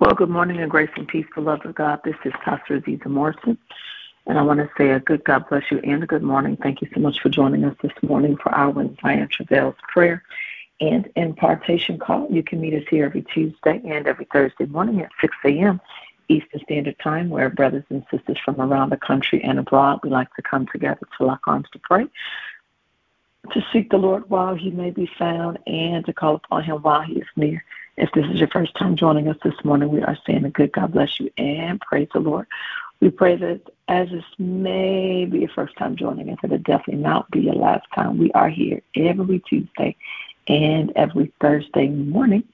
Well, good morning and grace and peace, beloved of God. This is Pastor Azizah Morrison, and I want to say a good God bless you and a good morning. Thank you so much for joining us this morning for our When Zion Travails prayer and impartation call. You can meet us here every Tuesday and every Thursday morning at 6 a.m. Eastern Standard Time, where brothers and sisters from around the country and abroad, we like to come together to lock arms to pray, to seek the Lord while he may be found, and to call upon him while he is near. If this is your first time joining us this morning, we are saying a good God bless you and praise the Lord. We pray that as this may be your first time joining us, it'll definitely not be your last time. We are here every Tuesday and every Thursday morning.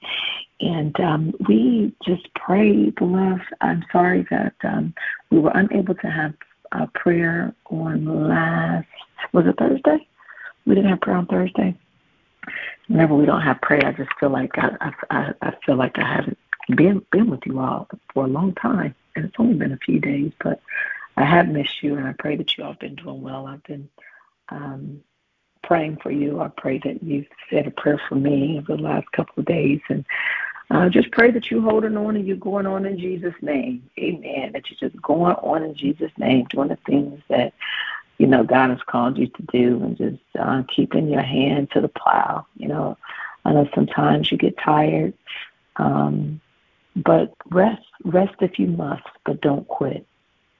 And um, we just pray, beloved. I'm sorry that um, we were unable to have a prayer on last, was it Thursday? We didn't have prayer on Thursday whenever we don't have prayer, I just feel like I, I, I feel like I haven't been been with you all for a long time, and it's only been a few days, but I have missed you, and I pray that you all have been doing well. I've been um, praying for you. I pray that you've said a prayer for me over the last couple of days, and uh, just pray that you're holding on and you're going on in Jesus' name. Amen. That you're just going on in Jesus' name, doing the things that you know God has called you to do, and just uh, keeping your hand to the plow. You know, I know sometimes you get tired, um, but rest, rest if you must, but don't quit.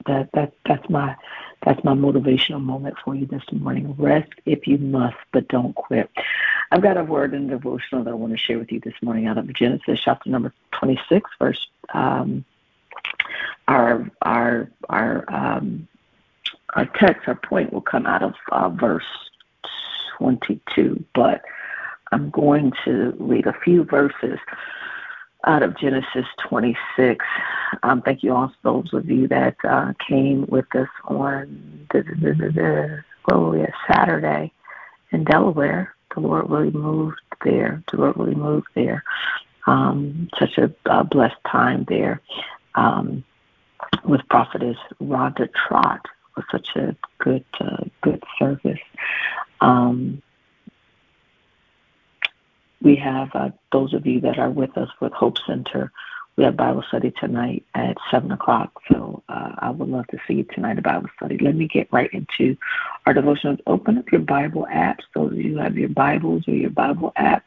That that that's my that's my motivational moment for you this morning. Rest if you must, but don't quit. I've got a word in the devotional that I want to share with you this morning out of Genesis chapter number 26, verse. Um, our our our um, our text, our point will come out of uh, verse 22, but I'm going to read a few verses out of Genesis 26. Um, thank you all, those of you that uh, came with us on the, the, Saturday in Delaware. The Lord really moved there. The Lord really moved there. Um, such a uh, blessed time there um, with Prophetess Rhonda Trott was such a good uh, good service. Um, we have uh, those of you that are with us with Hope Center. We have Bible study tonight at seven o'clock. So uh, I would love to see you tonight at Bible study. Let me get right into our devotions. Open up your Bible apps. Those of you who have your Bibles or your Bible app,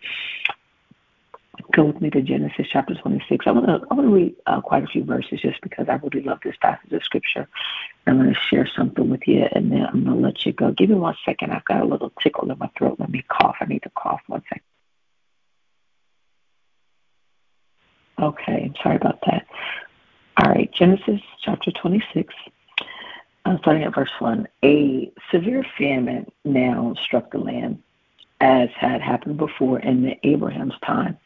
go with me to Genesis chapter 26. I want to I to read uh, quite a few verses just because I really love this passage of scripture. I'm going to share something with you, and then I'm going to let you go. Give me one second. I've got a little tickle in my throat. Let me cough. I need to cough. One second. Okay, I'm sorry about that. All right, Genesis chapter 26, uh, starting at verse 1. A severe famine now struck the land as had happened before in the Abraham's time.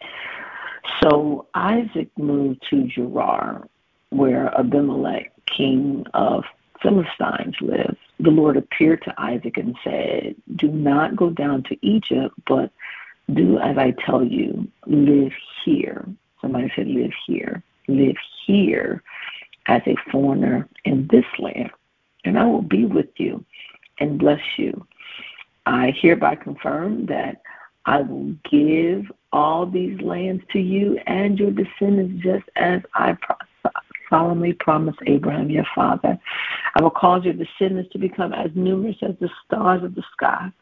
So Isaac moved to Gerar, where Abimelech, king of Philistines, lived. The Lord appeared to Isaac and said, Do not go down to Egypt, but do as I tell you. Live here. Somebody said, Live here. Live here as a foreigner in this land, and I will be with you and bless you. I hereby confirm that I will give all these lands to you and your descendants just as I solemnly promised Abraham your father. I will cause your descendants to become as numerous as the stars of the sky,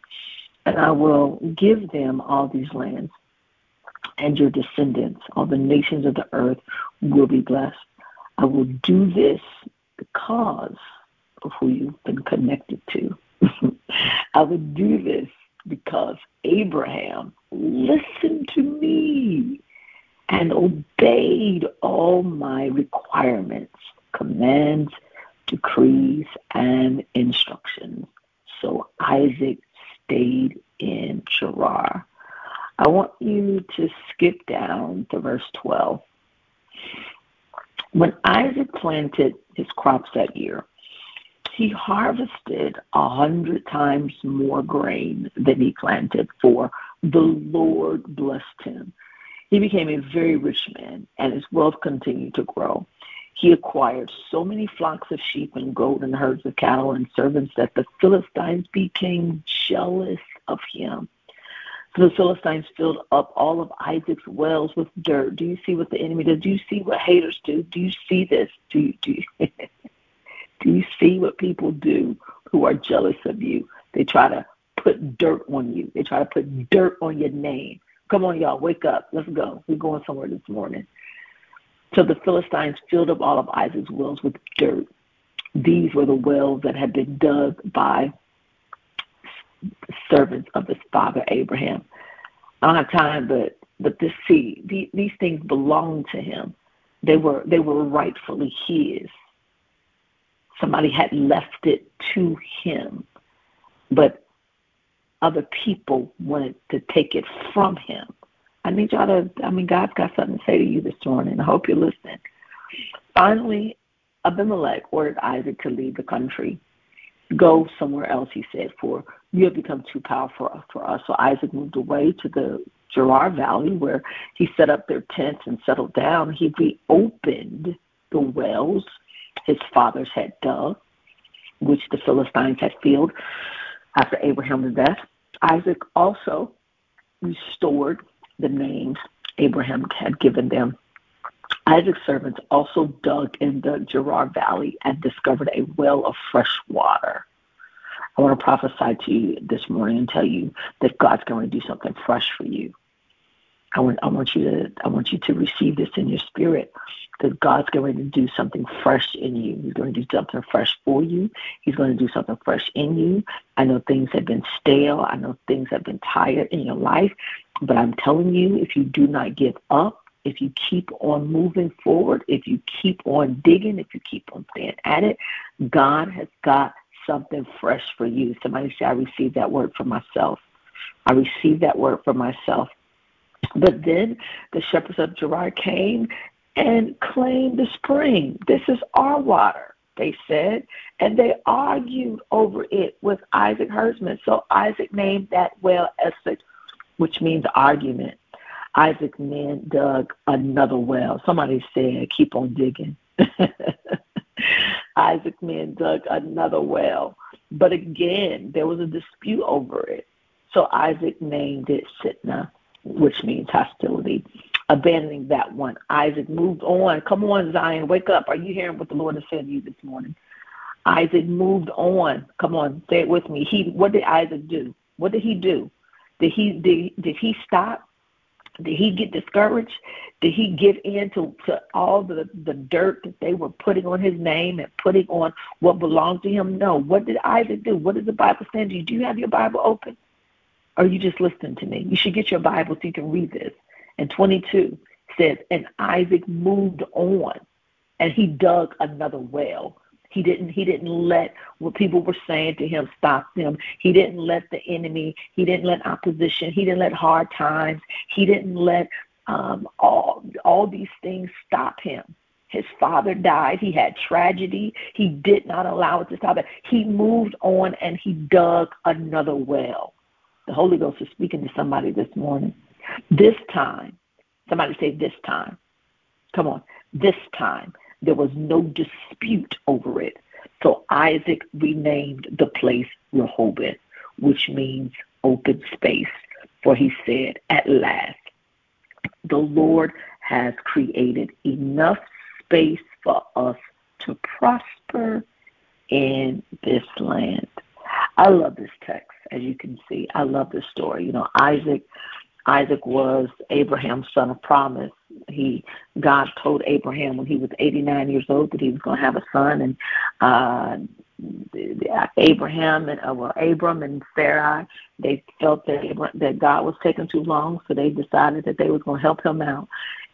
and I will give them all these lands. And your descendants, all the nations of the earth, will be blessed. I will do this because of who you've been connected to. I would do this because Abraham listened to me and obeyed all my requirements, commands, decrees, and instructions. So Isaac stayed in Gerar. I want you to skip down to verse 12. When Isaac planted his crops that year, he harvested a hundred times more grain than he planted, for the Lord blessed him. He became a very rich man, and his wealth continued to grow. He acquired so many flocks of sheep and goat and herds of cattle and servants that the Philistines became jealous of him. So the Philistines filled up all of Isaac's wells with dirt. Do you see what the enemy does? Do you see what haters do? Do you see this? Do you, do you, do you see what people do who are jealous of you? They try to put dirt on you. They try to put dirt on your name. Come on, y'all, wake up. Let's go. We're going somewhere this morning. So the Philistines filled up all of Isaac's wells with dirt. These were the wells that had been dug by servants of his father Abraham. I don't have time, but but this see the, these things belonged to him. They were they were rightfully his. Somebody had left it to him, but other people wanted to take it from him. I need y'all to. I mean, God's got something to say to you this morning. I hope you're listening. Finally, Abimelech ordered Isaac to leave the country. Go somewhere else, he said, for you have become too powerful for us. So Isaac moved away to the Gerar Valley where he set up their tents and settled down. He reopened the wells his fathers had dug, which the Philistines had filled after Abraham's death. Isaac also restored the names Abraham had given them. Isaac's servants also dug in the Gerar Valley and discovered a well of fresh water. I want to prophesy to you this morning and tell you that God's going to do something fresh for you. I want I want you to I want you to receive this in your spirit that God's going to do something fresh in you. He's going to do something fresh for you. He's going to do something fresh in you. I know things have been stale. I know things have been tired in your life, but I'm telling you, if you do not give up, if you keep on moving forward, if you keep on digging, if you keep on staying at it, God has got something fresh for you. Somebody say, I received that word for myself. I received that word for myself. But then the shepherds of Gerar came and claimed the spring. This is our water, they said. And they argued over it with Isaac herdsman. So Isaac named that well Esek, which means argument. Isaac then dug another well. Somebody said, keep on digging. Isaac men dug another well. But again, there was a dispute over it. So Isaac named it Sitnah, which means hostility. Abandoning that one, Isaac moved on. Come on, Zion, wake up. Are you hearing what the Lord has said to you this morning? Isaac moved on. Come on, say it with me. He what did Isaac do? What did he do? Did he did, did he stop? Did he get discouraged? Did he give in to, to all the, the dirt that they were putting on his name and putting on what belonged to him? No. What did Isaac do? What does the Bible stand to you? Do you have your Bible open? Or are you just listening to me? You should get your Bible so you can read this. And 22 says, And Isaac moved on and he dug another well he didn't he didn't let what people were saying to him stop him. He didn't let the enemy, he didn't let opposition, he didn't let hard times, he didn't let um, all all these things stop him. His father died. He had tragedy. He did not allow it to stop him. He moved on and he dug another well. The Holy Ghost is speaking to somebody this morning. This time, somebody say this time. Come on. This time, there was no dispute over it. So Isaac renamed the place Rehoboth, which means open space. For he said, At last, the Lord has created enough space for us to prosper in this land. I love this text, as you can see. I love this story. You know, Isaac Isaac was Abraham's son of promise. He God told Abraham when he was 89 years old that he was going to have a son, and uh, Abraham and uh, well, Abram and Sarai they felt that Abraham, that God was taking too long, so they decided that they was going to help him out,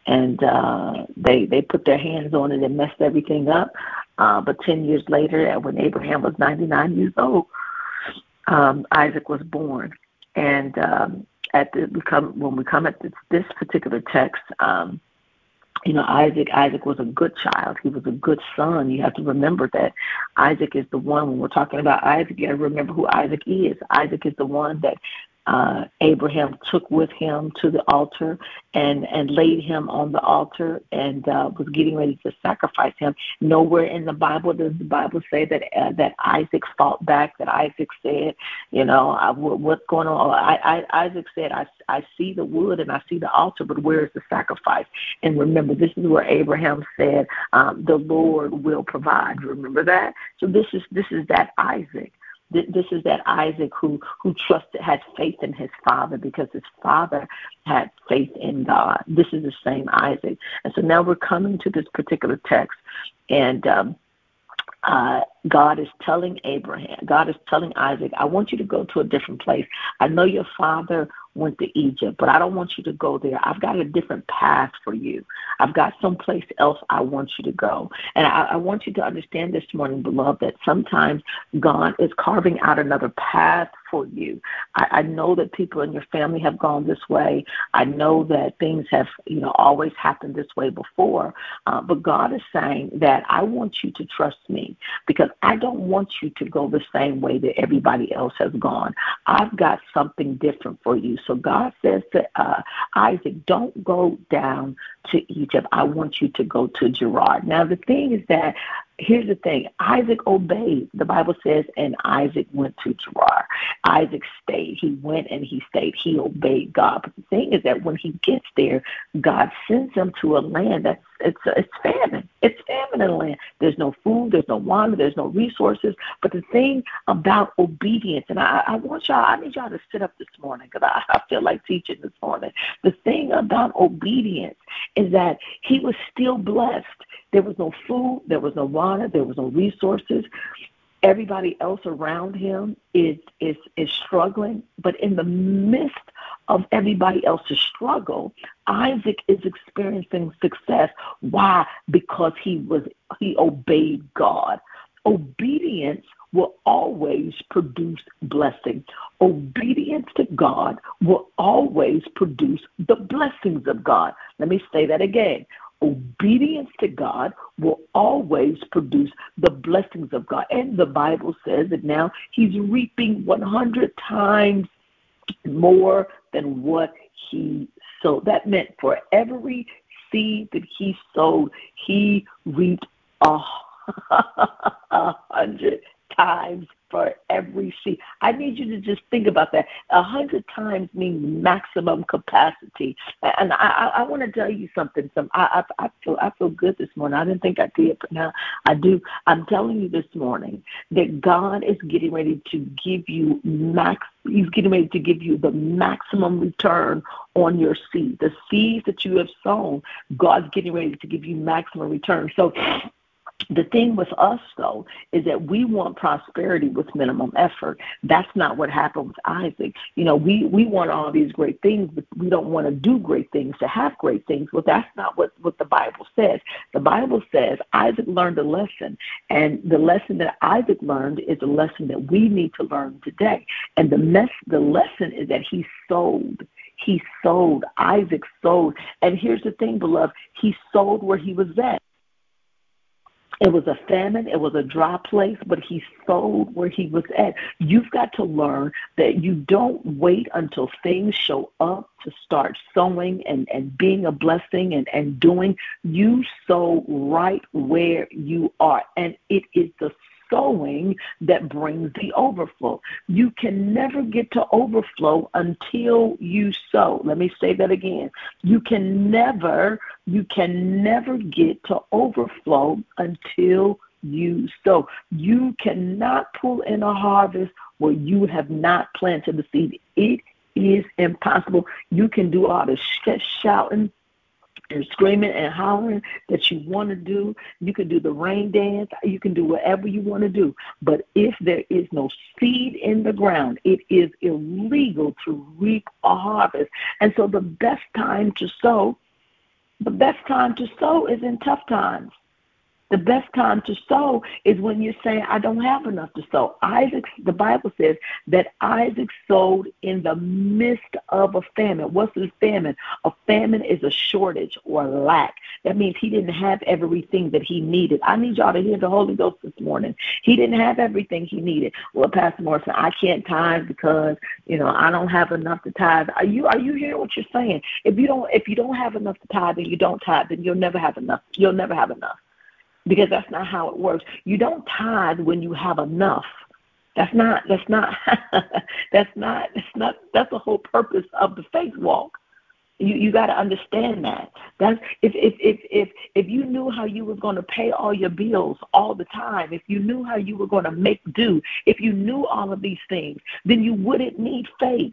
and uh, they they put their hands on it and messed everything up. Uh, but 10 years later, when Abraham was 99 years old, um, Isaac was born, and um, at the we come when we come at this, this particular text, um, you know, Isaac Isaac was a good child. He was a good son. You have to remember that Isaac is the one when we're talking about Isaac, you have to remember who Isaac is. Isaac is the one that uh, Abraham took with him to the altar and and laid him on the altar and uh, was getting ready to sacrifice him. Nowhere in the Bible does the Bible say that uh, that Isaac fought back. That Isaac said, you know, I, what's going on? I, I, Isaac said, I I see the wood and I see the altar, but where is the sacrifice? And remember, this is where Abraham said, um, the Lord will provide. Remember that. So this is this is that Isaac this is that Isaac who who trusted had faith in his father because his father had faith in God. This is the same Isaac, and so now we're coming to this particular text, and um, uh, God is telling Abraham, God is telling Isaac, I want you to go to a different place. I know your father went to Egypt, but I don't want you to go there. I've got a different path for you. I've got someplace else I want you to go. And I, I want you to understand this morning, beloved, that sometimes God is carving out another path for you. I, I know that people in your family have gone this way. I know that things have, you know, always happened this way before. Uh, but God is saying that I want you to trust me because I don't want you to go the same way that everybody else has gone. I've got something different for you. So God says to uh, Isaac, don't go down to Egypt. I want you to go to Gerar. Now, the thing is that here's the thing Isaac obeyed. The Bible says, and Isaac went to Gerar. Isaac stayed. He went and he stayed. He obeyed God. But the thing is that when he gets there, God sends him to a land that's it's it's famine. It's famine in the land. There's no food. There's no water. There's no resources. But the thing about obedience, and I, I want y'all, I need y'all to sit up this morning because I, I feel like teaching this morning. The thing about obedience is that he was still blessed. There was no food. There was no water. There was no resources everybody else around him is is is struggling but in the midst of everybody else's struggle isaac is experiencing success. Why? Because he was he obeyed god. Obedience will always produce blessing. Obedience to god will always produce the blessings of god. Let me say that again obedience to God will always produce the blessings of God. And the Bible says that now he's reaping 100 times more than what he sowed. That meant for every seed that he sowed, he reaped a hundred times for every seed. I need you to just think about that. A hundred times means maximum capacity. And I, I, I want to tell you something. Some I, I, I feel I feel good this morning. I didn't think I did, but now I do. I'm telling you this morning that God is getting ready to give you max. He's getting ready to give you the maximum return on your seed. The seeds that you have sown, God's getting ready to give you maximum return. So the thing with us, though, is that we want prosperity with minimum effort. That's not what happened with Isaac. You know, we, we want all these great things, but we don't want to do great things to have great things. Well, that's not what, what the Bible says. The Bible says Isaac learned a lesson, and the lesson that Isaac learned is a lesson that we need to learn today. And the, mess, the lesson is that he sold he sold. Isaac sold. And here's the thing, beloved. He sold where he was at. It was a famine, it was a dry place, but he sold where he was at. You've got to learn that you don't wait until things show up to start sowing and, and being a blessing and, and doing. You sow right where you are. And it is the sowing that brings the overflow. You can never get to overflow until you sow. Let me say that again. You can never, you can never get to overflow until you sow. You cannot pull in a harvest where you have not planted the seed. It is impossible. You can do all the sh- shouting and screaming and hollering that you want to do. You can do the rain dance. You can do whatever you want to do. But if there is no seed in the ground, it is illegal to reap a harvest. And so the best time to sow, the best time to sow is in tough times. The best time to sow is when you're saying, I don't have enough to sow. Isaac, the Bible says that Isaac sowed in the midst of a famine. What's a famine? A famine is a shortage or a lack. That means he didn't have everything that he needed. I need y'all to hear the Holy Ghost this morning. He didn't have everything he needed. Well, Pastor Morrison, I can't tithe because, you know, I don't have enough to tithe. Are you are you hearing what you're saying? If you don't if you don't have enough to tithe and you don't tithe, then you'll never have enough. You'll never have enough because that's not how it works. You don't tithe when you have enough. That's not that's not that's not that's not that's the whole purpose of the faith walk. You you got to understand that. That's if if if if if you knew how you were going to pay all your bills all the time, if you knew how you were going to make do, if you knew all of these things, then you wouldn't need faith.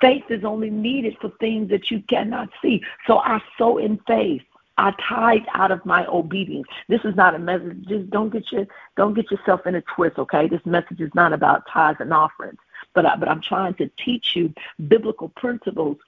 Faith is only needed for things that you cannot see. So I sow in faith. I tithe out of my obedience. This is not a message. Just don't get your don't get yourself in a twist, okay? This message is not about tithes and offerings, but I, but I'm trying to teach you biblical principles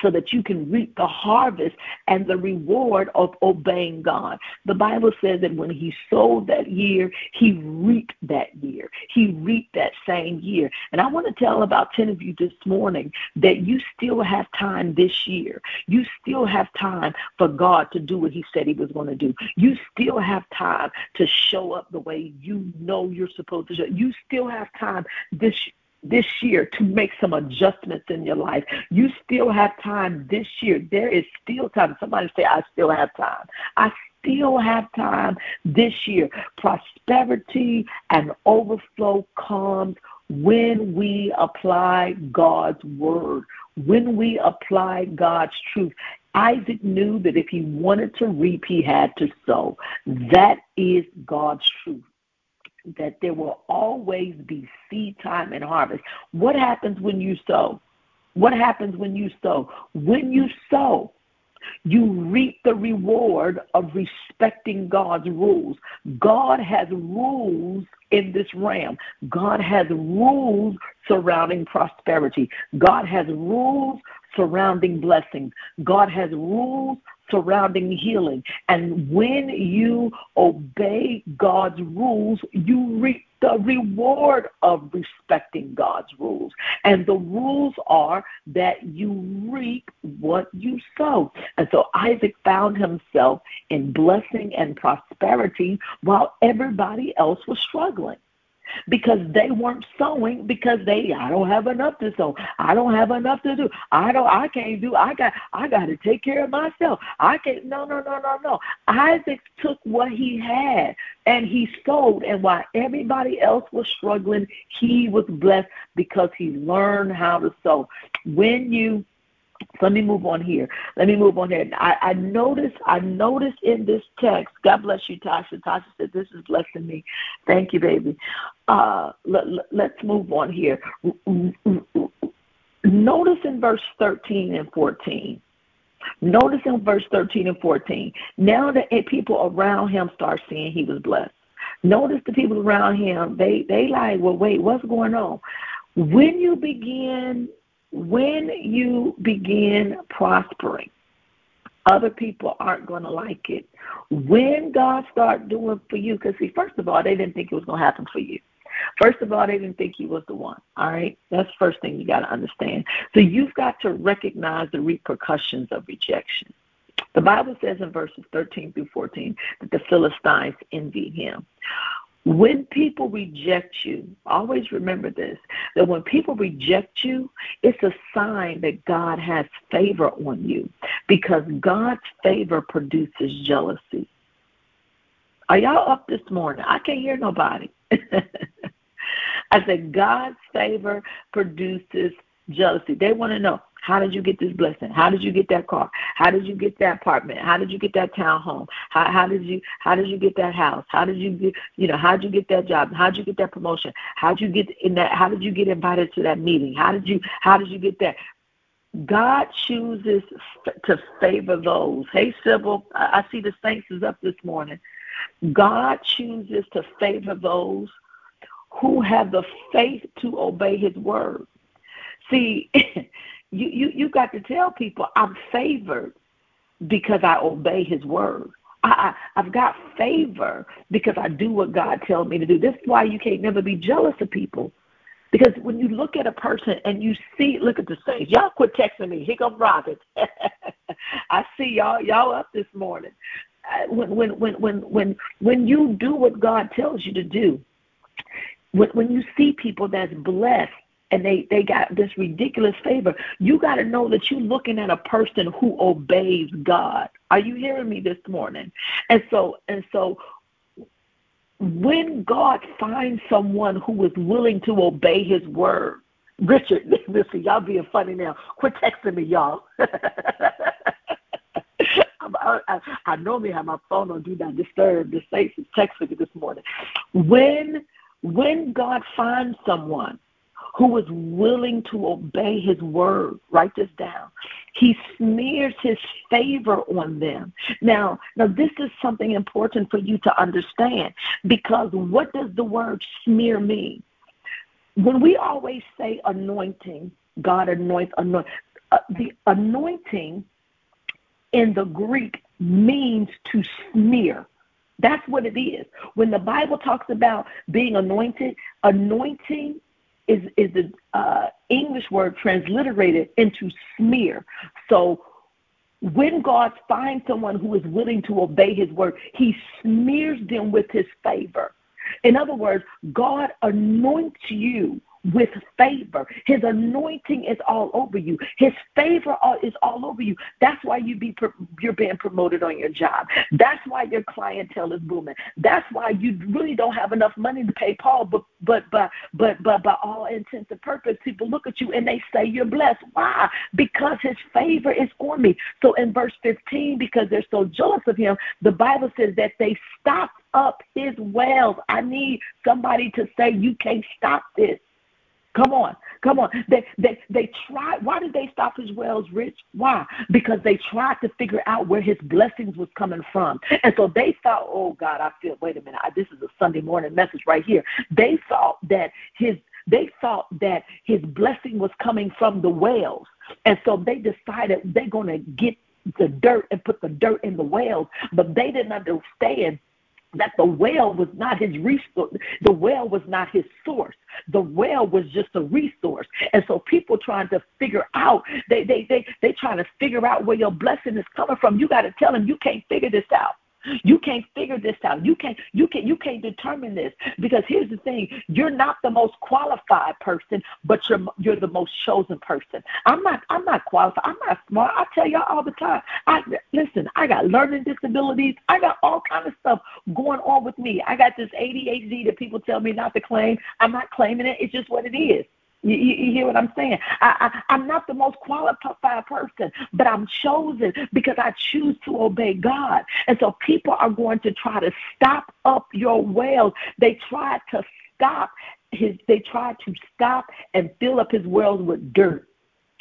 so that you can reap the harvest and the reward of obeying God. The Bible says that when he sowed that year, he reaped that year. He reaped that same year. And I want to tell about 10 of you this morning that you still have time this year. You still have time for God to do what he said he was going to do. You still have time to show up the way you know you're supposed to show. You still have time this this year to make some adjustments in your life. You still have time this year. There is still time. Somebody say, I still have time. I still have time this year. Prosperity and overflow comes when we apply God's word, when we apply God's truth. Isaac knew that if he wanted to reap, he had to sow. That is God's truth that there will always be seed time and harvest. What happens when you sow? What happens when you sow? When you sow, you reap the reward of respecting God's rules. God has rules in this realm. God has rules surrounding prosperity. God has rules surrounding blessings. God has rules surrounding healing. And when you obey God's rules, you reap the reward of respecting God's rules. And the rules are that you reap what you sow. And so Isaac found himself in blessing and prosperity while everybody else was struggling because they weren't sowing because they I don't have enough to sow. I don't have enough to do. I don't I can't do I got I got to take care of myself. I can't no no no no no. Isaac took what he had and he sowed and while everybody else was struggling, he was blessed because he learned how to sow. When you let me move on here. Let me move on here. I, I noticed, I noticed in this text, God bless you, Tasha. Tasha said, This is blessing me. Thank you, baby. Uh, let, let, let's move on here. Notice in verse 13 and 14. Notice in verse 13 and 14. Now the people around him start seeing he was blessed. Notice the people around him, they they like, well, wait, what's going on? When you begin when you begin prospering, other people aren't going to like it. When God start doing for you, because see, first of all, they didn't think it was going to happen for you. First of all, they didn't think he was the one. All right, that's the first thing you got to understand. So you've got to recognize the repercussions of rejection. The Bible says in verses 13 through 14 that the Philistines envied him. When people reject you, always remember this that when people reject you, it's a sign that God has favor on you because God's favor produces jealousy. Are y'all up this morning? I can't hear nobody. I said, God's favor produces jealousy. They want to know how did you get this blessing? How did you get that car? How did you get that apartment? How did you get that townhome? How how did you how did you get that house? How did you get you know how did you get that job? How did you get that promotion? How did you get in that? How did you get invited to that meeting? How did you how did you get that? God chooses to favor those. Hey, Sybil, I see the saints is up this morning. God chooses to favor those who have the faith to obey His word. See, you, you, you got to tell people I'm favored because I obey his word. I, I, I've got favor because I do what God tells me to do. This is why you can't never be jealous of people. Because when you look at a person and you see, look at the saints. Y'all quit texting me. Here come Robert. I see y'all. Y'all up this morning. Uh, when when when when when when you do what God tells you to do, when when you see people that's blessed and they they got this ridiculous favor you got to know that you're looking at a person who obeys god are you hearing me this morning and so and so when god finds someone who is willing to obey his word richard listen y'all being funny now quit texting me y'all I, I, I normally have my phone on do not disturb. The States is texting me this morning. When when God finds someone who was willing to obey his word. Write this down. He smears his favor on them. Now, now this is something important for you to understand because what does the word smear mean? When we always say anointing, God anoints, anoint, uh, the anointing in the Greek means to smear. That's what it is. When the Bible talks about being anointed, anointing is is the uh, English word transliterated into smear. So when God finds someone who is willing to obey His word, He smears them with His favor. In other words, God anoints you with favor. His anointing is all over you. His favor is all over you. That's why you be you're being promoted on your job. That's why your clientele is booming. That's why you really don't have enough money to pay Paul, but but but but but by all intents and purposes, people look at you and they say you're blessed. Why? Because his favor is on me. So in verse 15, because they're so jealous of him, the Bible says that they stopped up his wells. I need somebody to say you can't stop this. Come on, come on. They they they tried. Why did they stop his wells rich? Why? Because they tried to figure out where his blessings was coming from, and so they thought, oh God, I feel. Wait a minute, I, this is a Sunday morning message right here. They thought that his they thought that his blessing was coming from the wells, and so they decided they're going to get the dirt and put the dirt in the wells, but they didn't understand that the well was not his resource. The well was not his source. The well was just a resource. And so people trying to figure out, they they they they trying to figure out where your blessing is coming from. You got to tell them you can't figure this out. You can't figure this out. You can't you can you can't determine this because here's the thing: you're not the most qualified person, but you're you're the most chosen person. I'm not I'm not qualified. I'm not smart. I tell y'all all the time. I listen. I got learning disabilities. I got all kind of stuff going on with me. I got this ADHD that people tell me not to claim. I'm not claiming it. It's just what it is. You, you, you, hear what I'm saying? I, I, I'm not the most qualified person, but I'm chosen because I choose to obey God. And so people are going to try to stop up your wells. They try to stop his, they try to stop and fill up his wells with dirt.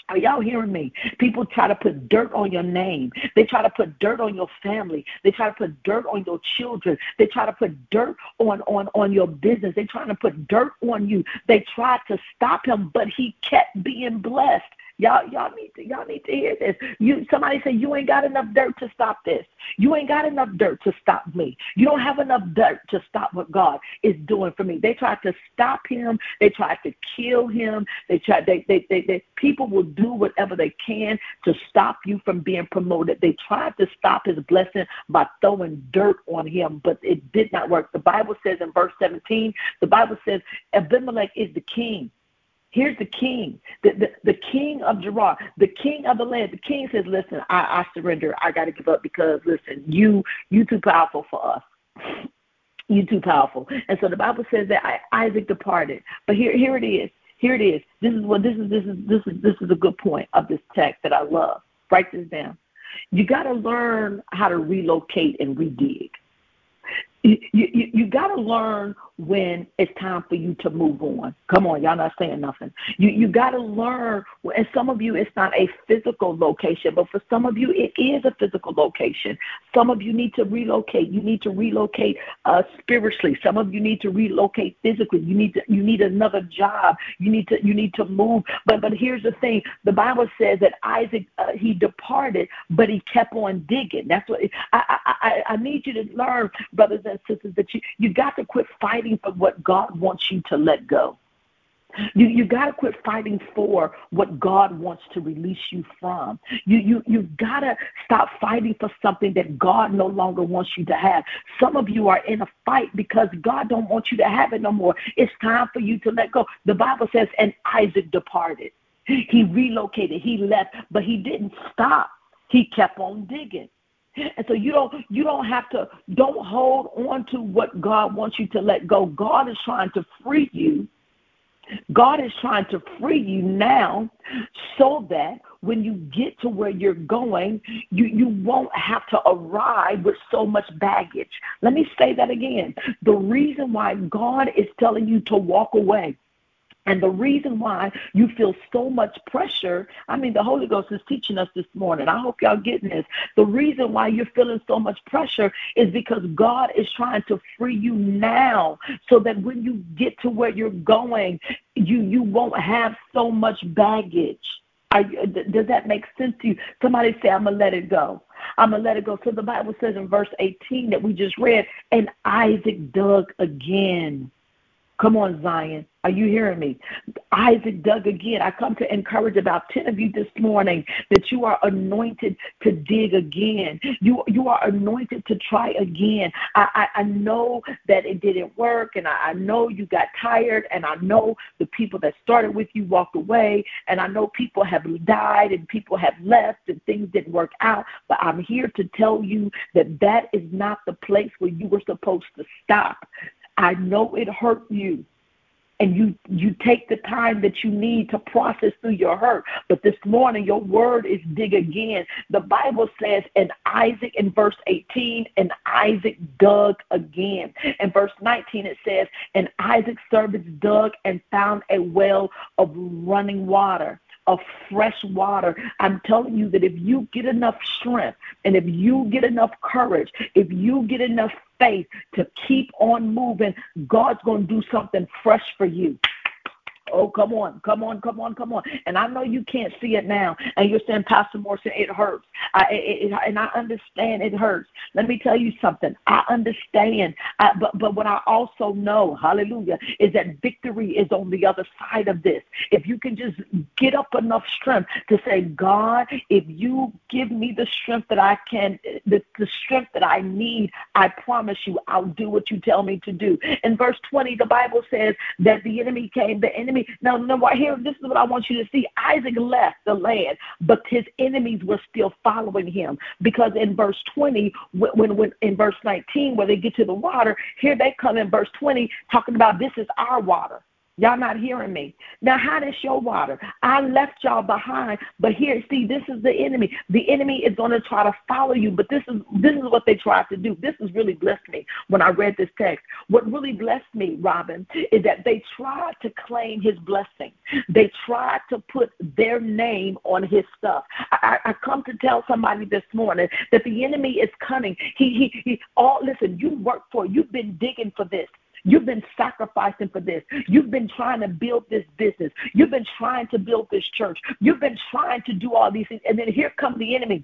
Are y'all hearing me? People try to put dirt on your name. They try to put dirt on your family. They try to put dirt on your children. They try to put dirt on on on your business. They trying to put dirt on you. They tried to stop him, but he kept being blessed. Y'all, y'all need to y'all need to hear this. You somebody say you ain't got enough dirt to stop this. You ain't got enough dirt to stop me. You don't have enough dirt to stop what God is doing for me. They tried to stop him. They tried to kill him. They tried they they, they, they people will do whatever they can to stop you from being promoted. They tried to stop his blessing by throwing dirt on him, but it did not work. The Bible says in verse 17, the Bible says Abimelech is the king. Here's the king, the, the, the king of Gerar, the king of the land. The king says, Listen, I, I surrender. I got to give up because, listen, you you too powerful for us. You too powerful. And so the Bible says that Isaac departed. But here, here it is. Here it is. This is what this is. This is this is this is a good point of this text that I love. Write this down. You got to learn how to relocate and redig. You, you, you got to learn when it's time for you to move on. Come on, y'all not saying nothing. You you got to learn. And some of you, it's not a physical location, but for some of you, it is a physical location. Some of you need to relocate. You need to relocate uh, spiritually. Some of you need to relocate physically. You need to you need another job. You need to you need to move. But but here's the thing: the Bible says that Isaac uh, he departed, but he kept on digging. That's what I, I, I, I need you to learn, brothers and sisters, that you, you got to quit fighting for what God wants you to let go. You you got to quit fighting for what God wants to release you from. You you you got to stop fighting for something that God no longer wants you to have. Some of you are in a fight because God don't want you to have it no more. It's time for you to let go. The Bible says, and Isaac departed. He relocated. He left, but he didn't stop. He kept on digging. And so you don't you don't have to don't hold on to what God wants you to let go. God is trying to free you God is trying to free you now so that when you get to where you're going, you, you won't have to arrive with so much baggage. Let me say that again. The reason why God is telling you to walk away and the reason why you feel so much pressure, I mean, the Holy Ghost is teaching us this morning. I hope y'all getting this. The reason why you're feeling so much pressure is because God is trying to free you now so that when you get to where you're going, you, you won't have so much baggage. Are, does that make sense to you? Somebody say, I'm going to let it go. I'm going to let it go. So the Bible says in verse 18 that we just read, and Isaac dug again. Come on, Zion. Are you hearing me? Isaac dug again. I come to encourage about 10 of you this morning that you are anointed to dig again. You, you are anointed to try again. I, I, I know that it didn't work, and I, I know you got tired, and I know the people that started with you walked away, and I know people have died and people have left and things didn't work out. But I'm here to tell you that that is not the place where you were supposed to stop. I know it hurt you and you you take the time that you need to process through your hurt. But this morning your word is dig again. The bible says and isaac in verse 18 and isaac dug again. In verse 19 it says and isaac's servants dug and found a well of running water of fresh water. I'm telling you that if you get enough strength and if you get enough courage, if you get enough faith to keep on moving, God's going to do something fresh for you. Oh, come on, come on, come on, come on. And I know you can't see it now. And you're saying, Pastor Morrison, it hurts. I, it, it, and I understand it hurts. Let me tell you something. I understand. I, but, but what I also know, hallelujah, is that victory is on the other side of this. If you can just get up enough strength to say, God, if you give me the strength that I can, the, the strength that I need, I promise you, I'll do what you tell me to do. In verse 20, the Bible says that the enemy came, the enemy enemy. Now, now here, this is what I want you to see. Isaac left the land, but his enemies were still following him. Because in verse 20, when, when, when in verse 19, where they get to the water, here they come in verse 20 talking about this is our water. Y'all not hearing me. Now, how does your water? I left y'all behind, but here, see, this is the enemy. The enemy is going to try to follow you, but this is this is what they tried to do. This has really blessed me when I read this text. What really blessed me, Robin, is that they tried to claim his blessing. They tried to put their name on his stuff. I, I come to tell somebody this morning that the enemy is cunning. He he he. All listen, you work for. You've been digging for this. You've been sacrificing for this. You've been trying to build this business. You've been trying to build this church. You've been trying to do all these things. And then here comes the enemy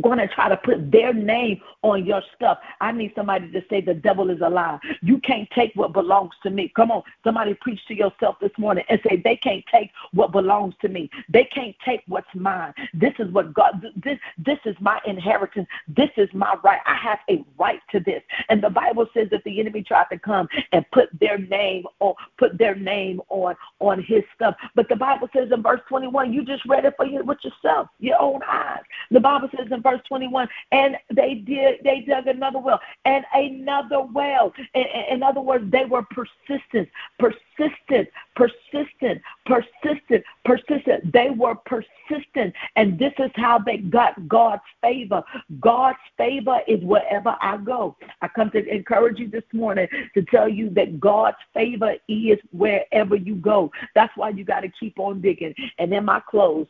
going to try to put their name on your stuff. I need somebody to say the devil is a lie. You can't take what belongs to me. Come on, somebody preach to yourself this morning and say they can't take what belongs to me. They can't take what's mine. This is what God this this is my inheritance. This is my right. I have a right to this. And the Bible says that the enemy tried to come and put their name on put their name on on his stuff. But the Bible says in verse 21, you just read it for you with yourself, your own eyes. The Bible says in verse 21, and they did, they dug another well and another well. In, in other words, they were persistent, persistent, persistent, persistent, persistent. They were persistent. And this is how they got God's favor. God's favor is wherever I go. I come to encourage you this morning to tell you that God's favor is wherever you go. That's why you got to keep on digging. And in my close,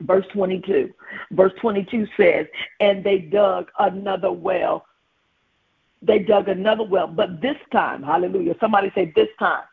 Verse 22. Verse 22 says, And they dug another well. They dug another well, but this time, hallelujah. Somebody say, This time.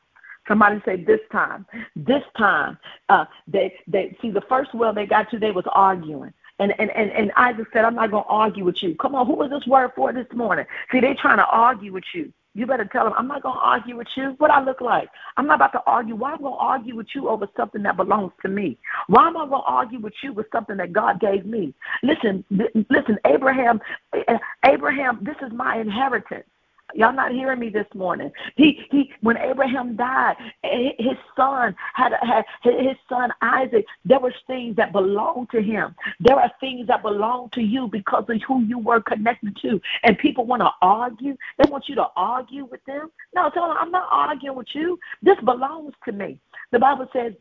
Somebody say this time. This time, uh, they they see the first well they got to. They was arguing. And, and, and, and Isaac said, I'm not to argue with you. Come on, who was this word for this morning? See, they trying to argue with you. You better tell them, I'm not going to argue with you. What I look like? I'm not about to argue. Why am I going to argue with you over something that belongs to me? Why am I going to argue with you with something that God gave me? Listen, listen, Abraham, eh, Abraham, this is my inheritance. Y'all not hearing me this morning. He he when Abraham died, his son had, had his son Isaac. There were things that belonged to him. There are things that belong to you because of who you were connected to. And people want to argue. They want you to argue with them. No, tell them I'm not arguing with you. This belongs to me. The Bible says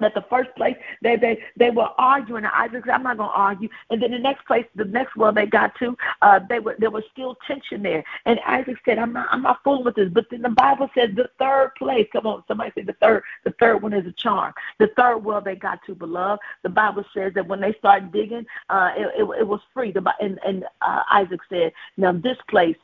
at the first place they they they were arguing Isaac said, I'm not gonna argue. And then the next place, the next well they got to, uh they were there was still tension there. And Isaac said, I'm not I'm not fooling with this. But then the Bible says the third place, come on, somebody say the third the third one is a charm. The third well they got to, beloved. The Bible says that when they started digging, uh it it, it was free. The, and and uh, Isaac said, Now this place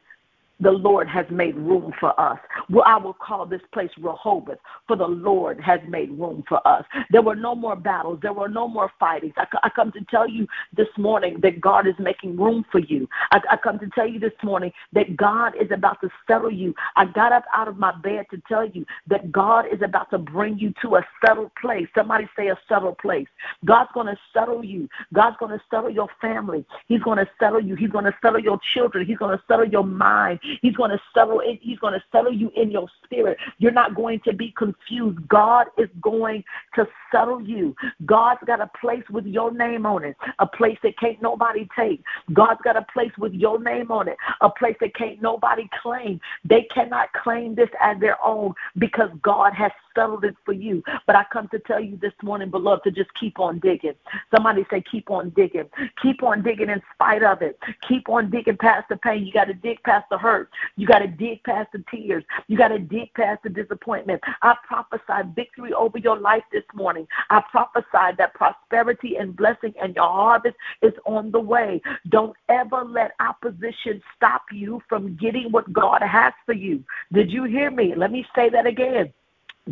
the Lord has made room for us. Well, I will call this place Rehoboth, for the Lord has made room for us. There were no more battles. There were no more fightings. I, I come to tell you this morning that God is making room for you. I, I come to tell you this morning that God is about to settle you. I got up out of my bed to tell you that God is about to bring you to a settled place. Somebody say a settled place. God's going to settle you. God's going to settle your family. He's going to settle you. He's going to settle your children. He's going to settle your mind. He's going to settle it. He's going to settle you in your spirit. You're not going to be confused. God is going to settle you. God's got a place with your name on it, a place that can't nobody take. God's got a place with your name on it, a place that can't nobody claim. They cannot claim this as their own because God has settled it for you. But I come to tell you this morning, beloved, to just keep on digging. Somebody say, keep on digging. Keep on digging in spite of it. Keep on digging past the pain. You got to dig past the hurt. You got to dig past the tears. You got to dig past the disappointment. I prophesy victory over your life this morning. I prophesy that prosperity and blessing and your harvest is on the way. Don't ever let opposition stop you from getting what God has for you. Did you hear me? Let me say that again.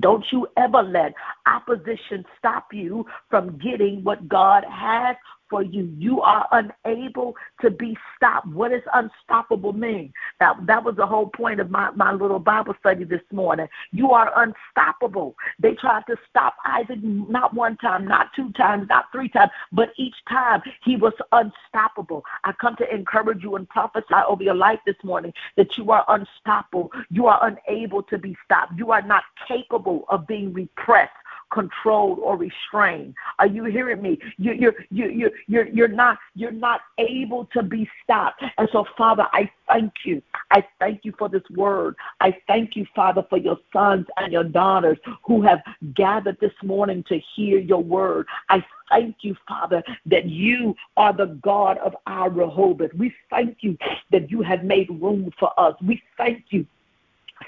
Don't you ever let opposition stop you from getting what God has for you. You are unable to be stopped. What does unstoppable mean? That that was the whole point of my, my little Bible study this morning. You are unstoppable. They tried to stop Isaac not one time, not two times, not three times, but each time he was unstoppable. I come to encourage you and prophesy over your life this morning that you are unstoppable. You are unable to be stopped. You are not capable of being repressed controlled or restrained. Are you hearing me? You, you're you you you're you're not you're not able to be stopped. And so, Father, I thank you. I thank you for this word. I thank you, Father, for your sons and your daughters who have gathered this morning to hear your word. I thank you, Father, that you are the God of our Rehoboth. We thank you that you have made room for us. We thank you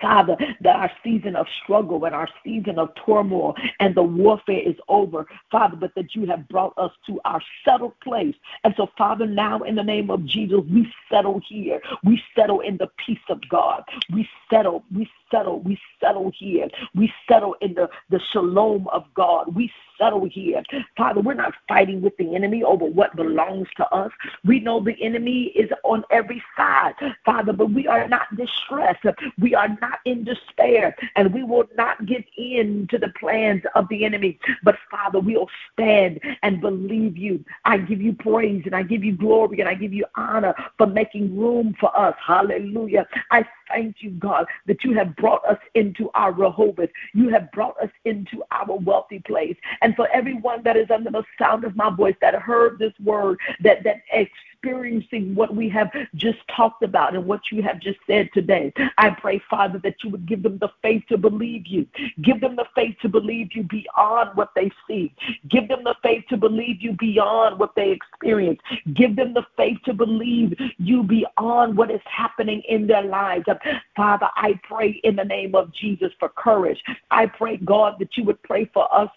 Father, that our season of struggle and our season of turmoil and the warfare is over, Father, but that you have brought us to our settled place. And so, Father, now in the name of Jesus, we settle here. We settle in the peace of God. We settle, we settle, we settle here. We settle in the, the shalom of God. We settle here. Father, we're not fighting with the enemy over what belongs to us. We know the enemy is on every side, Father, but we are not distressed. We are not in despair, and we will not give in to the plans of the enemy. But Father, we'll stand and believe you. I give you praise and I give you glory and I give you honor for making room for us. Hallelujah. I thank you, God, that you have brought us into our Rehoboth. You have brought us into our wealthy place. And for everyone that is under the sound of my voice that heard this word, that that experiencing what we have just talked about and what you have just said today. I pray, Father, that you would give them the faith to believe you. Give them the faith to believe you beyond what they see. Give them the faith to believe you beyond what they experience. Give them the faith to believe you beyond what is happening in their lives. Father, I pray in the name of Jesus for courage. I pray, God, that you would pray for us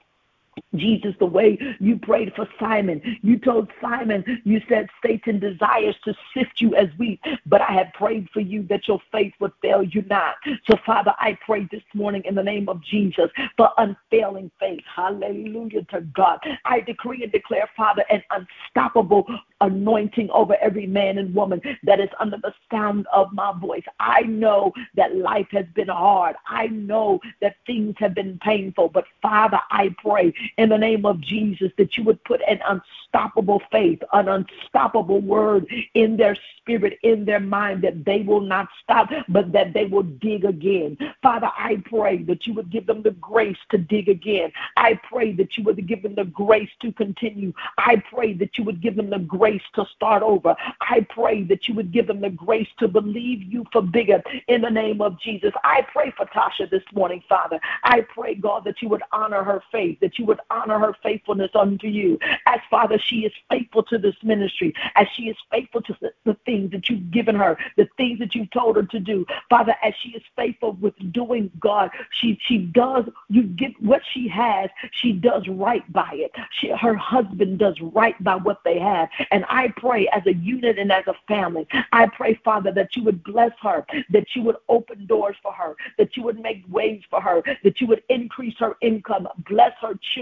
Jesus, the way you prayed for Simon, you told Simon, you said Satan desires to sift you as wheat, but I have prayed for you that your faith would fail you not. So, Father, I pray this morning in the name of Jesus for unfailing faith. Hallelujah to God. I decree and declare, Father, an unstoppable anointing over every man and woman that is under the sound of my voice. I know that life has been hard. I know that things have been painful, but Father, I pray in the name of Jesus that you would put an unstoppable faith, an unstoppable word in their spirit, in their mind, that they will not stop, but that they will dig again. Father, I pray that you would give them the grace to dig again. I pray that you would give them the grace to continue. I pray that you would give them the grace to start over. I pray that you would give them the grace to believe you for bigger in the name of Jesus. I pray for Tasha this morning, Father. I pray, God, that you would honor her faith, that you would honor her faithfulness unto you. As Father, she is faithful to this ministry, as she is faithful to the, the things that you've given her, the things that you've told her to do. Father, as she is faithful with doing God, she she does you get what she has, she does right by it. She, her husband does right by what they have. And I pray as a unit and as a family, I pray, Father, that you would bless her, that you would open doors for her, that you would make ways for her, that you would increase her income, bless her children,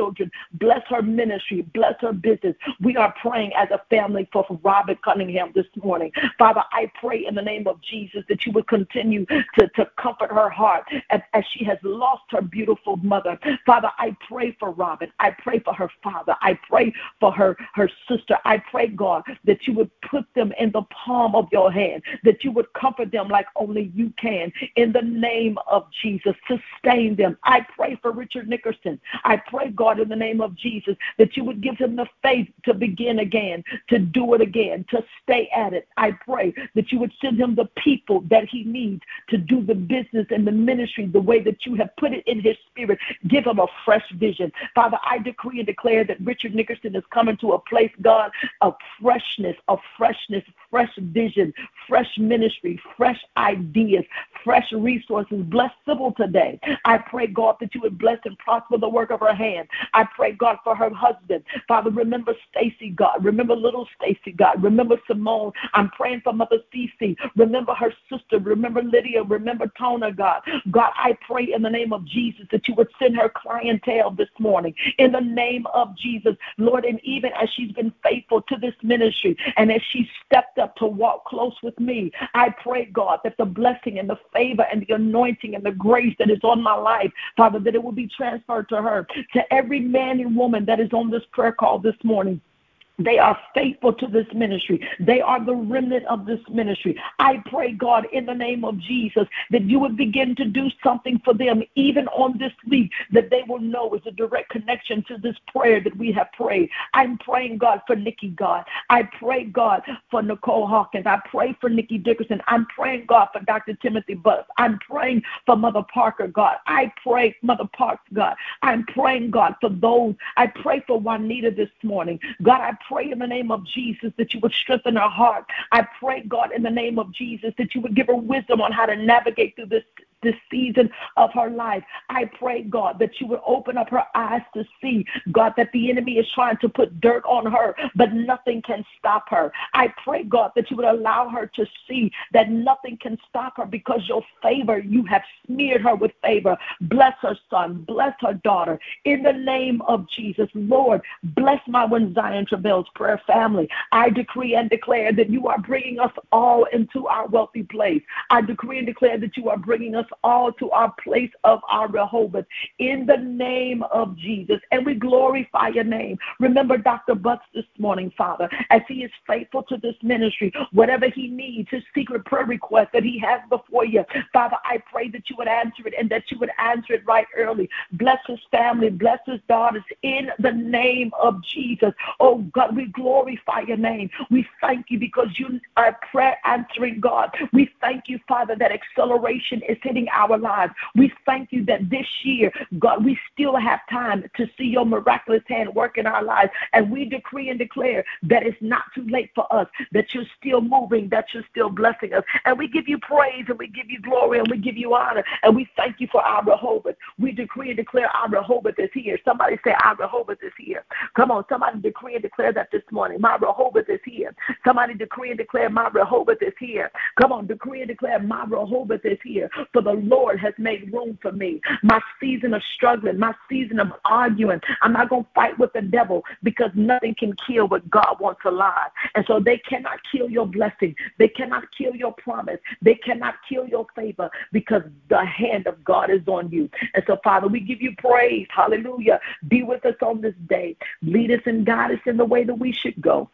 bless her ministry, bless her business. We are praying as a family for Robert Cunningham this morning. Father, I pray in the name of Jesus that you would continue to, to comfort her heart as, as she has lost her beautiful mother. Father, I pray for Robin. I pray for her father. I pray for her, her sister. I pray, God, that you would put them in the palm of your hand, that you would comfort them like only you can. In the name of Jesus, sustain them. I pray for Richard Nickerson. I pray, God, in the name of Jesus, that you would give him the faith to begin again, to do it again, to stay at it. I pray that you would send him the people that he needs to do the business and the ministry the way that you have put it in his spirit. Give him a fresh vision. Father, I decree and declare that Richard Nickerson is coming to a place, God, of freshness, of freshness, fresh vision, fresh ministry, fresh ideas, fresh resources. Bless Sybil today. I pray, God, that you would bless and prosper the work of her hand. I pray, God, for her husband. Father, remember Stacy, God. Remember little Stacy, God. Remember Simone. I'm praying for Mother Cece. Remember her sister. Remember Lydia. Remember Tona, God. God, I pray in the name of Jesus that you would send her clientele this morning. In the name of Jesus, Lord, and even as she's been faithful to this ministry and as she stepped up to walk close with me, I pray, God, that the blessing and the favor and the anointing and the grace that is on my life, Father, that it will be transferred to her, to every man and woman that is on this prayer call this morning. They are faithful to this ministry. They are the remnant of this ministry. I pray, God, in the name of Jesus, that you would begin to do something for them, even on this week, that they will know is a direct connection to this prayer that we have prayed. I'm praying, God, for Nikki, God. I pray, God, for Nicole Hawkins. I pray for Nikki Dickerson. I'm praying, God, for Dr. Timothy Butts. I'm praying for Mother Parker, God. I pray, Mother Parks, God. I'm praying, God, for those. I pray for Juanita this morning. God, I pray in the name of Jesus that you would strengthen her heart. I pray, God, in the name of Jesus that you would give her wisdom on how to navigate through this this season of her life. I pray, God, that you would open up her eyes to see, God, that the enemy is trying to put dirt on her, but nothing can stop her. I pray, God, that you would allow her to see that nothing can stop her because your favor, you have smeared her with favor. Bless her son, bless her daughter. In the name of Jesus, Lord, bless my one Zion Travails prayer family. I decree and declare that you are bringing us all into our wealthy place. I decree and declare that you are bringing us all to our place of our Rehoboth in the name of Jesus. And we glorify your name. Remember Dr. Butts this morning, Father, as he is faithful to this ministry, whatever he needs, his secret prayer request that he has before you. Father, I pray that you would answer it and that you would answer it right early. Bless his family, bless his daughters in the name of Jesus. Oh God, we glorify your name. We thank you because you are prayer answering God. We thank you, Father, that acceleration is hitting our lives. We thank you that this year, God, we still have time to see your miraculous hand work in our lives. And we decree and declare that it's not too late for us, that you're still moving, that you're still blessing us. And we give you praise and we give you glory and we give you honor. And we thank you for our Rehoboth. We decree and declare our Rehoboth is here. Somebody say, Our Rehoboth is here. Come on, somebody decree and declare that this morning. My Rehoboth is here. Somebody decree and declare, My Rehoboth is here. Come on, decree and declare, My Rehoboth is here. For the Lord has made room for me. My season of struggling, my season of arguing. I'm not going to fight with the devil because nothing can kill what God wants alive. And so they cannot kill your blessing. They cannot kill your promise. They cannot kill your favor because the hand of God is on you. And so, Father, we give you praise. Hallelujah. Be with us on this day. Lead us and guide us in the way that we should go.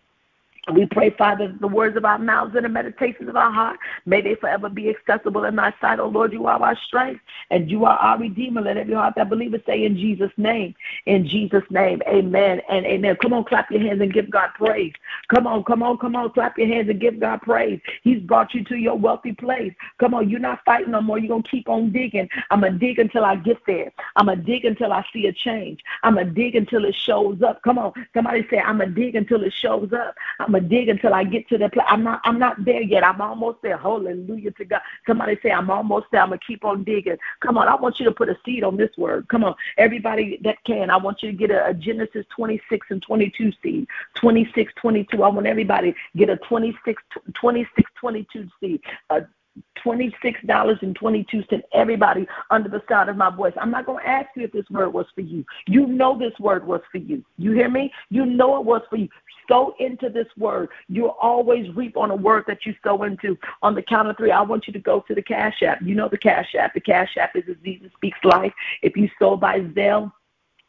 We pray, Father, the words of our mouths and the meditations of our heart, may they forever be accessible in thy sight. Oh Lord, you are our strength and you are our Redeemer. Let every heart that believes say in Jesus' name. In Jesus' name, amen and amen. Come on, clap your hands and give God praise. Come on, come on, come on, clap your hands and give God praise. He's brought you to your wealthy place. Come on, you're not fighting no more. You're going to keep on digging. I'm going to dig until I get there. I'm going to dig until I see a change. I'm going to dig until it shows up. Come on, somebody say, I'm going to dig until it shows up. I'm gonna dig until I get to the place. I'm not I'm not there yet. I'm almost there. Hallelujah to God. Somebody say I'm almost there. I'm gonna keep on digging. Come on, I want you to put a seed on this word. Come on, everybody that can. I want you to get a, a Genesis 26 and 22 seed. 26, 22. I want everybody get a 26, 26, 22 seed. A $26.22. Everybody under the sound of my voice. I'm not going to ask you if this word was for you. You know this word was for you. You hear me? You know it was for you. Sow into this word. You'll always reap on a word that you sow into. On the count of three, I want you to go to the Cash App. You know the Cash App. The Cash App is Azizah Speaks Life. If you sow by Zelle,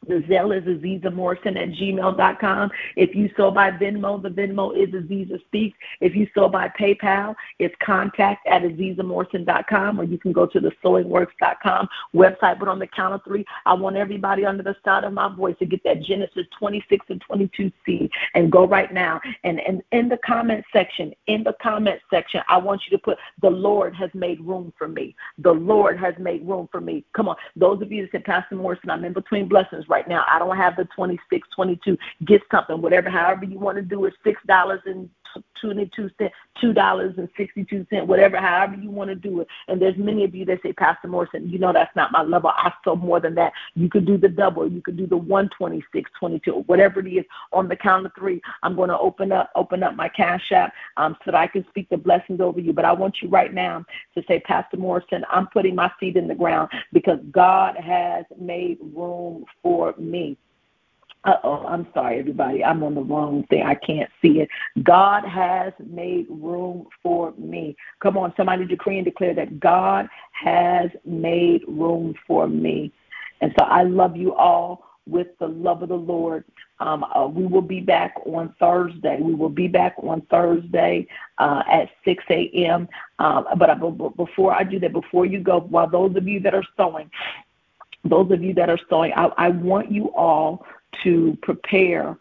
the Zelle is Azizah Morrison at gmail.com. If you sow by Venmo, the Venmo is Azizah Speaks. If you sow by PayPal, it's contact at AzizahMorrison.com or you can go to the sowingworks.com website. But on the count of three, I want everybody under the sound of my voice to get that Genesis 26 and 22 seed and go right now. And, and in the comment section, in the comment section, I want you to put, the Lord has made room for me. The Lord has made room for me. Come on. Those of you that said, Pastor Morrison, I'm in between blessings right right now. I don't have the 26, 22. Get something, whatever, however you want to do it. Six dollars and twenty-two cent, two dollars and sixty-two cent, whatever, however you want to do it. And there's many of you that say, Pastor Morrison, you know that's not my level. I sell more than that. You could do the double. You could do the one twenty-six, twenty-two, whatever it is. On the count of three, I'm going to open up, open up my cash app um, so that I can speak the blessings over you. But I want you right now to say, Pastor Morrison, I'm putting my feet in the ground because God has made room for me. Uh oh, I'm sorry, everybody. I'm on the wrong thing. I can't see it. God has made room for me. Come on, somebody decree and declare that God has made room for me. And so I love you all with the love of the Lord. Um, uh, we will be back on Thursday. We will be back on Thursday uh, at 6 a.m. But, I, but before I do that, before you go, while those of you that are sewing, those of you that are sewing, I, I want you all to prepare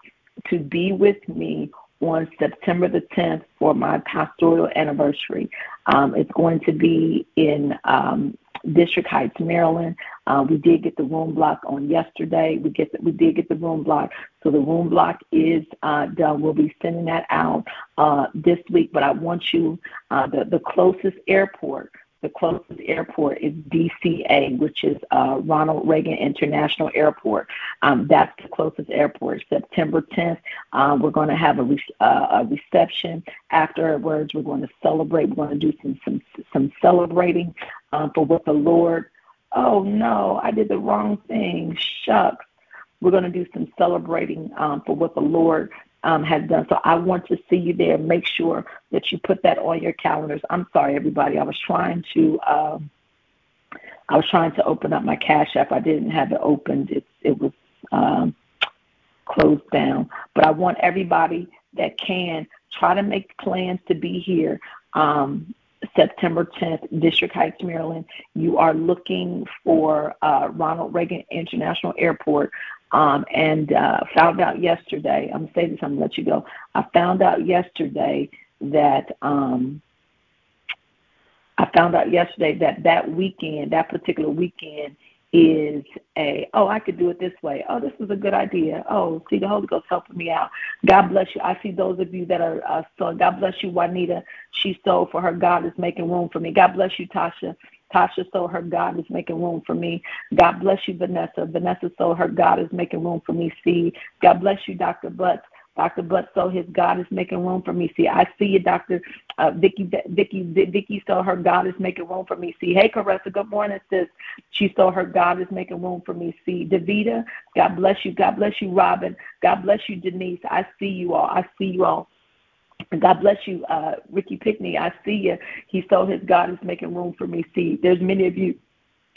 to be with me on September the 10th for my pastoral anniversary. Um, it's going to be in um, District Heights, Maryland. Uh, we did get the room block on yesterday. We get the, we did get the room block, so the room block is uh, done. We'll be sending that out uh, this week. But I want you uh, the the closest airport the closest airport is DCA, which is uh, Ronald Reagan International Airport. Um, that's the closest airport. September 10th, uh, we're going to have a, re- uh, a reception. Afterwards, we're going to celebrate. We're going to do some some some celebrating um, for what the Lord. Oh no, I did the wrong thing. Shucks. We're going to do some celebrating um, for what the Lord um, has done. So I want to see you there. Make sure that you put that on your calendars. I'm sorry, everybody. I was trying to. Um, I was trying to open up my Cash App. I didn't have it opened. It it was um, closed down. But I want everybody that can try to make plans to be here. Um, September 10th, District Heights, Maryland. You are looking for uh, Ronald Reagan International Airport. Um, and uh, found out yesterday, I'm to say this, I'm to let you go. I found out yesterday that um, I found out yesterday that that weekend, that particular weekend, is a oh I could do it this way. Oh, this is a good idea. Oh, see the Holy Ghost helping me out. God bless you. I see those of you that are uh, so. God bless you, Juanita. She sold for her. God is making room for me. God bless you, Tasha. Tasha sold her. God is making room for me. God bless you, Vanessa. Vanessa sold her. God is making room for me. See, God bless you, Dr. Butts. Dr. Butso, his God is making room for me. See, I see you, Dr. Uh, Vicky, Vicky, Vicky saw her God is making room for me. See, hey, Caressa, good morning, sis. She saw her God is making room for me. See, Davita, God bless you. God bless you, Robin. God bless you, Denise. I see you all. I see you all. God bless you, uh, Ricky Pickney. I see you. He saw his God is making room for me. See, there's many of you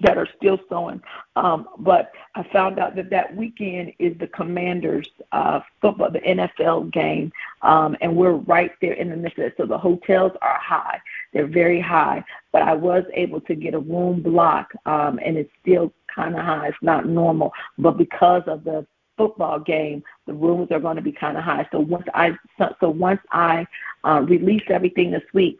that are still sowing. Um, but I found out that that weekend is the Commanders uh, football, the NFL game, um, and we're right there in the midst of it. So the hotels are high; they're very high. But I was able to get a room block, um, and it's still kind of high. It's not normal, but because of the football game, the rooms are going to be kind of high. So once I so, once I uh, release everything this week,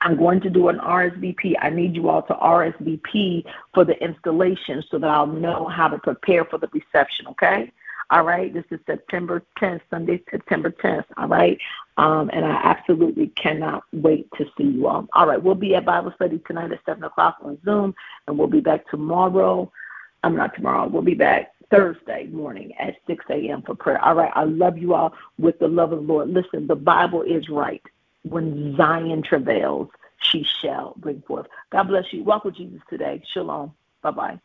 I'm going to do an RSVP. I need you all to RSVP for the installation so that I'll know how to prepare for the reception, okay? All right, this is September 10th, Sunday, September 10th. All right, um, and I absolutely cannot wait to see you all. All right, we'll be at Bible study tonight at 7 o'clock on Zoom, and we'll be back tomorrow. I'm not tomorrow, we'll be back Thursday morning at 6 a.m. for prayer. All right, I love you all with the love of the Lord. Listen, the Bible is right when Zion travails, she shall bring forth. God bless you. Walk with Jesus today. Shalom. Bye bye.